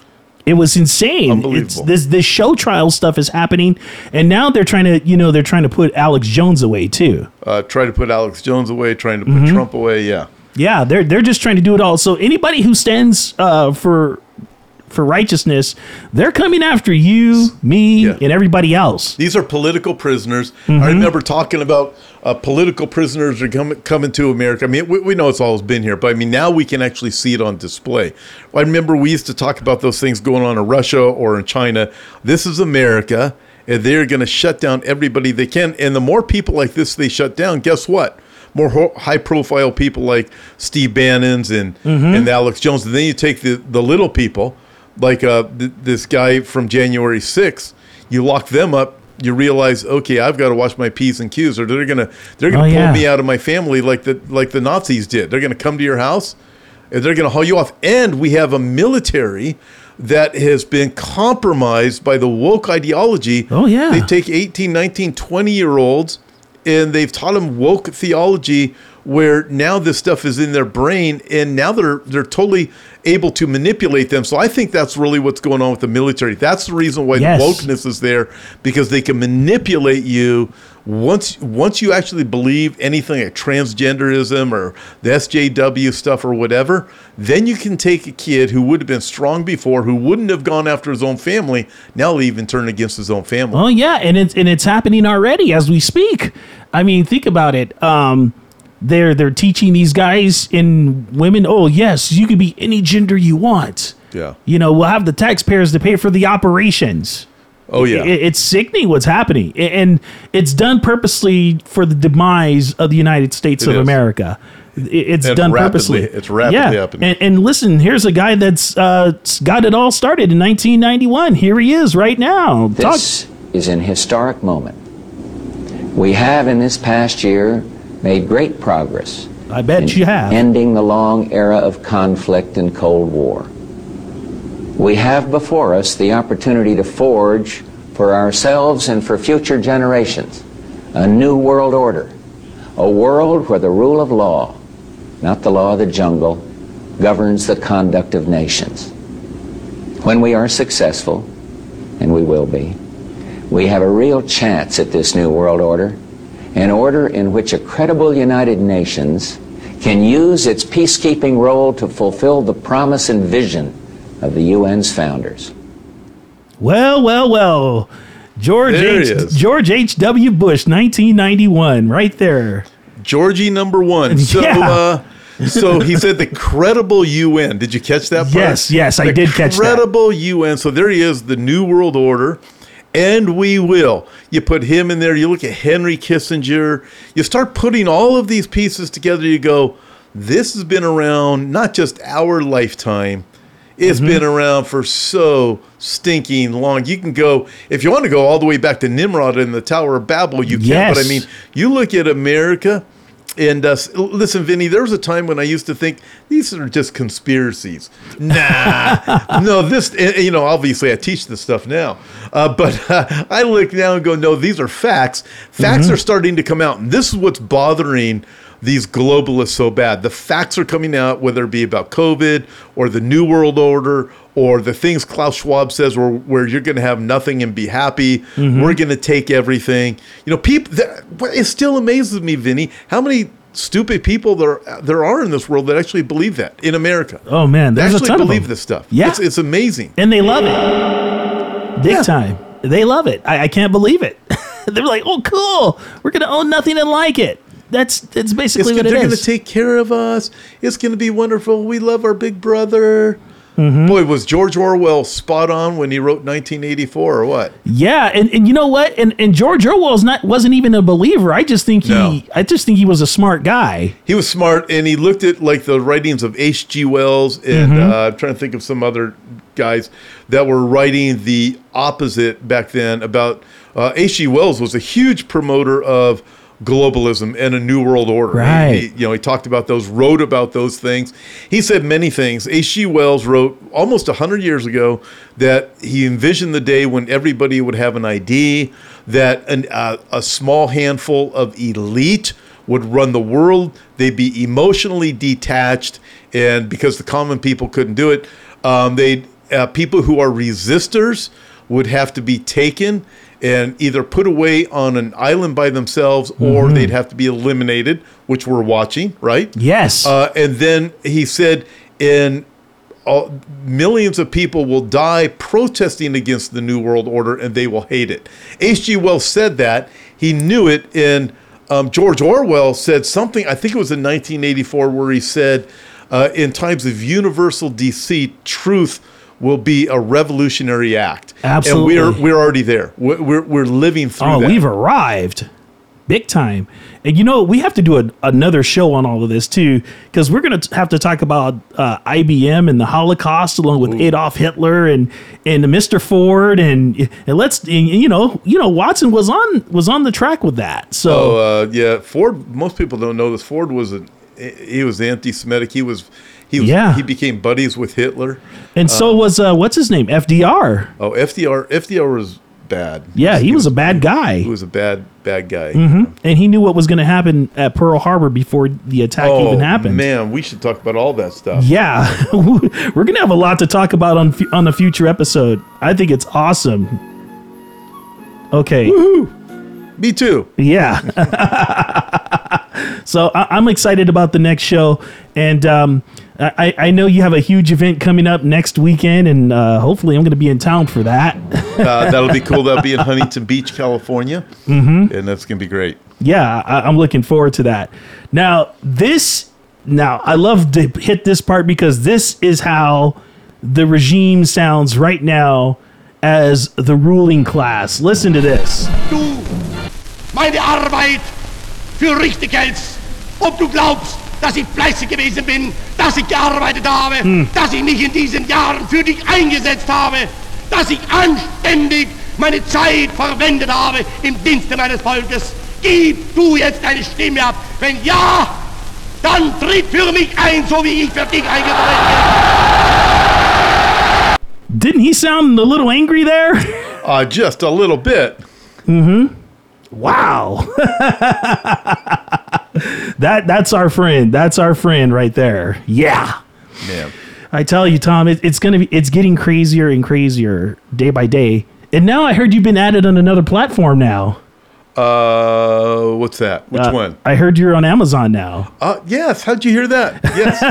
It was insane. It's, this this show trial stuff is happening, and now they're trying to you know they're trying to put Alex Jones away too. Uh, try to put Alex Jones away, trying to put Mhm. Trump away. Yeah. Yeah, they're they're just trying to do it all. So anybody who stands uh, for for righteousness, they're coming after you, me, and everybody else. These are political prisoners. Mhm. I remember talking about uh, political prisoners are coming coming to America. I mean, we, we know it's always been here, but I mean, now we can actually see it on display. I remember we used to talk about those things going on in Russia or in China. This is America, and they're going to shut down everybody they can. And the more people like this they shut down, guess what? More ho- high profile people like Steve Bannon's and Mhm. and Alex Jones. And then you take the the little people like uh, th- this guy from January 6th, you lock them up. You realize, okay, I've got to watch my p's and q's, or they're gonna they're gonna Oh, pull yeah. me out of my family like the like the Nazis did. They're gonna come to your house, and they're gonna haul you off. And we have a military that has been compromised by the woke ideology. Oh yeah, they take 18, 19, 20 year olds, and they've taught them woke theology where now this stuff is in their brain and now they're they're totally able to manipulate them. So I think that's really what's going on with the military. That's the reason why Yes. the wokeness is there because they can manipulate you once once you actually believe anything like transgenderism or the SJW stuff or whatever, then you can take a kid who would have been strong before, who wouldn't have gone after his own family, now he'll even turn against his own family. Oh yeah, and it's and it's happening already as we speak. I mean, think about it. Um, they're they're teaching these guys and women. Oh yes, you can be any gender you want. Yeah. You know, we'll have the taxpayers to pay for the operations. Oh, yeah. It- it's sickening what's happening, and it's done purposely for the demise of the United States It of is. America. I- It's And done rapidly- purposely. it's rapidly yeah. happening. And, and listen, here's a guy that's uh, got it all started in 1991. Here he is right now. Talk- This is an historic moment. We have in this past year made great progress. I bet you have. Ending the long era of conflict and Cold War. We have before us the opportunity to forge for ourselves and for future generations a new world order, a world where the rule of law, not the law of the jungle, governs the conduct of nations. When we are successful, and we will be, we have a real chance at this new world order, an order in which a credible United Nations can use its peacekeeping role to fulfill the promise and vision of the UN's founders. Well, well, well. George H. George H. W. Bush, 1991, right there. Georgie number one. So, Yeah. uh, so he said the credible UN. Did you catch that? Part? Yes, yes, I did catch that. Credible UN. So there he is, the New World Order. And we will. You put him in there. You look at Henry Kissinger. You start putting all of these pieces together. You go, this has been around not just our lifetime. It's Mm-hmm. been around for so stinking long. You can go if you want to go all the way back to Nimrod and the Tower of Babel. You can, but I mean, you look at America, and uh, listen, Vinny. There was a time when I used to think these are just conspiracies. Nah, no. This, eh, you know, obviously I teach this stuff now, uh, but uh, I look now and go, no, these are facts. Facts Mhm. are starting to come out, and this is what's bothering these globalists so bad. The facts are coming out, whether it be about COVID or the New World Order or the things Klaus Schwab says, where, where you're going to have nothing and be happy. Mhm. We're going to take everything. You know, people. That, it still amazes me, Vinny, how many stupid people there there are in this world that actually believe that in America. Oh, man. They There's a actually ton of believe them. this stuff. Yeah. it's, it's amazing. And they love it. Big time. They love it. I, I can't believe it. They're like, oh, cool. We're going to own nothing and like it. That's that's basically It's, what it they're going to take care of us. It's going to be wonderful. We love our big brother. Mm-hmm. Boy, was George Orwell spot on when he wrote 1984 or what? yeah, and, and you know what? And and George Orwell's not wasn't even a believer. I just think he No. I just think he was a smart guy. He was smart, and he looked at like the writings of H.G. Wells, and Mhm. uh, I'm trying to think of some other guys that were writing the opposite back then. About uh, H.G. Wells was a huge promoter of globalism and a new world order. He- Right. he- you know, he talked about those, wrote about those things. He said many things. H.G. Wells wrote almost 100 years ago that he envisioned the day when everybody would have an ID, that an, uh, a small handful of elite would run the world. They'd be emotionally detached, and because the common people couldn't do it, um, they uh, people who are resistors would have to be taken and either put away on an island by themselves or Mhm. they'd have to be eliminated, which we're watching, right? Yes. Uh, and then he said, in all, millions of people will die protesting against the New World Order and they will hate it. H.G. Wells said that. He knew it. And um, George Orwell said something, I think it was in 1984, where he said, uh, in times of universal deceit, truth will be a revolutionary act. Absolutely. And we're, we're already there. We're, we're, we're living through Oh, that. we've arrived big time. And you know, we have to do a, another show on all of this too, because we're going to have to talk about uh, IBM and the Holocaust, along with Adolf Hitler and and Mr. Ford, and and let's and, you know, you know, Watson was on was on the track with that. So Oh uh, yeah, Ford. Most people don't know this. Ford was a he was anti-Semitic. He was he was Yeah. he became buddies with Hitler. and so Uh, was uh, what's his name, FDR. oh FDR FDR was bad. Yeah, he was a bad guy. He was a bad bad guy. hmm And he knew what was going to happen at Pearl Harbor before the attack Oh even happened. man, we should talk about all that stuff. Yeah, we're gonna have a lot to talk about on on a future episode. I think it's awesome. Okay. Me too. Yeah. so I, I'm excited about the next show, and um, I, I know you have a huge event coming up next weekend, and uh, hopefully I'm going to be in town for that. Uh, that'll be cool. That'll be in Huntington Beach, California, Mhm. and that's gonna be great. yeah, I, I'm looking forward to that. Now, this, now I love to hit this part because this is how the regime sounds right now as the ruling class. Listen to this. Du meine Arbeit für richtig hältst. Ob du glaubst, dass ich fleißig gewesen bin, dass ich gearbeitet habe, Hm. dass ich mich in diesen Jahren für dich eingesetzt habe, dass ich anständig meine Zeit verwendet habe im Dienste meines Volkes. Gib du jetzt deine Stimme ab. Wenn ja, dann tritt für mich ein, so wie ich für dich eingetreten Didn't he sound a little angry there? Uh, just a little bit. Mm-hmm. Wow. that that's our friend. That's our friend right there. Yeah. Man. I tell you, Tom, it, it's gonna be it's getting crazier and crazier day by day. And now I heard you've been added on another platform now. Uh, what's that? Which Uh, one? I heard you're on Amazon now. Uh, yes. How'd you hear that? Yes,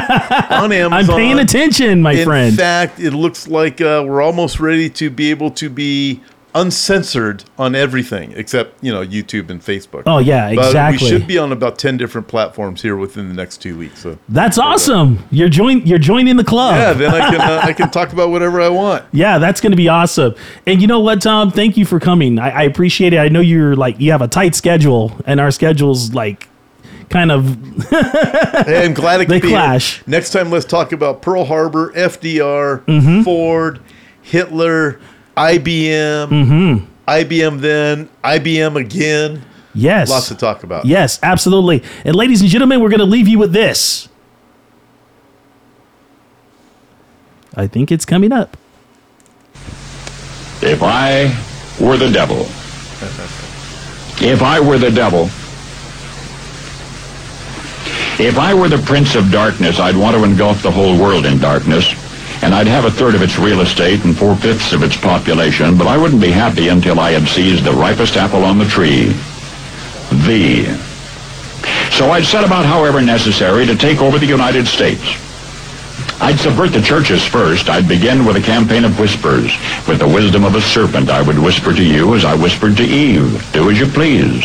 on Amazon. I'm paying attention, my In friend. In fact, it looks like uh, we're almost ready to be able to be uncensored on everything except you know YouTube and Facebook. Oh, yeah, But exactly. we should be on about ten different platforms here within the next two weeks. So That's awesome. You're join you're joining the club. yeah, then I can uh, I can talk about whatever I want. Yeah, that's going to be awesome. And you know what, Tom? Thank you for coming. I, I appreciate it. I know you're like you have a tight schedule, and our schedules like kind of Hey, I'm glad it They could be here. clash. Next time, let's talk about Pearl Harbor, FDR, Mm-hmm. Ford, Hitler, IBM, Mhm. IBM then, IBM again. yes, Lots to talk about. Yes, absolutely. And ladies and gentlemen, we're going to leave you with this. I think it's coming up. If I were the devil, if I were the devil, if I were the prince of darkness, I'd want to engulf the whole world in darkness, and I'd have a third of its real estate and four-fifths of its population, but I wouldn't be happy until I had seized the ripest apple on the tree, thee. So I'd set about, however necessary, to take over the United States. I'd subvert the churches first. I'd begin with a campaign of whispers. With the wisdom of a serpent, I would whisper to you as I whispered to Eve, do as you please.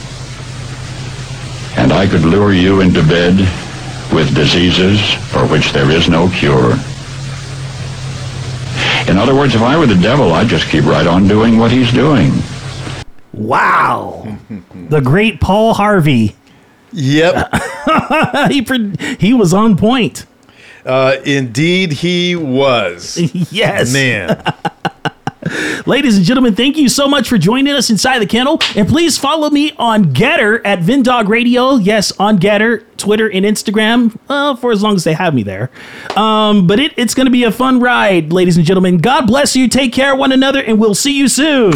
and I could lure you into bed with diseases for which there is no cure. In other words, if I were the devil, I'd just keep right on doing what he's doing. Wow. the great Paul Harvey. Yep. he pre- he was on point. Uh, indeed, he was. yes. Man. Ladies and gentlemen, thank you so much for joining us inside the kennel. And please follow me on GETTR at Vin Dog Radio. Yes, on GETTR, Twitter, and Instagram, uh, for as long as they have me there. Um, but it, it's going to be a fun ride, ladies and gentlemen. God bless you. Take care of one another, and we'll see you soon.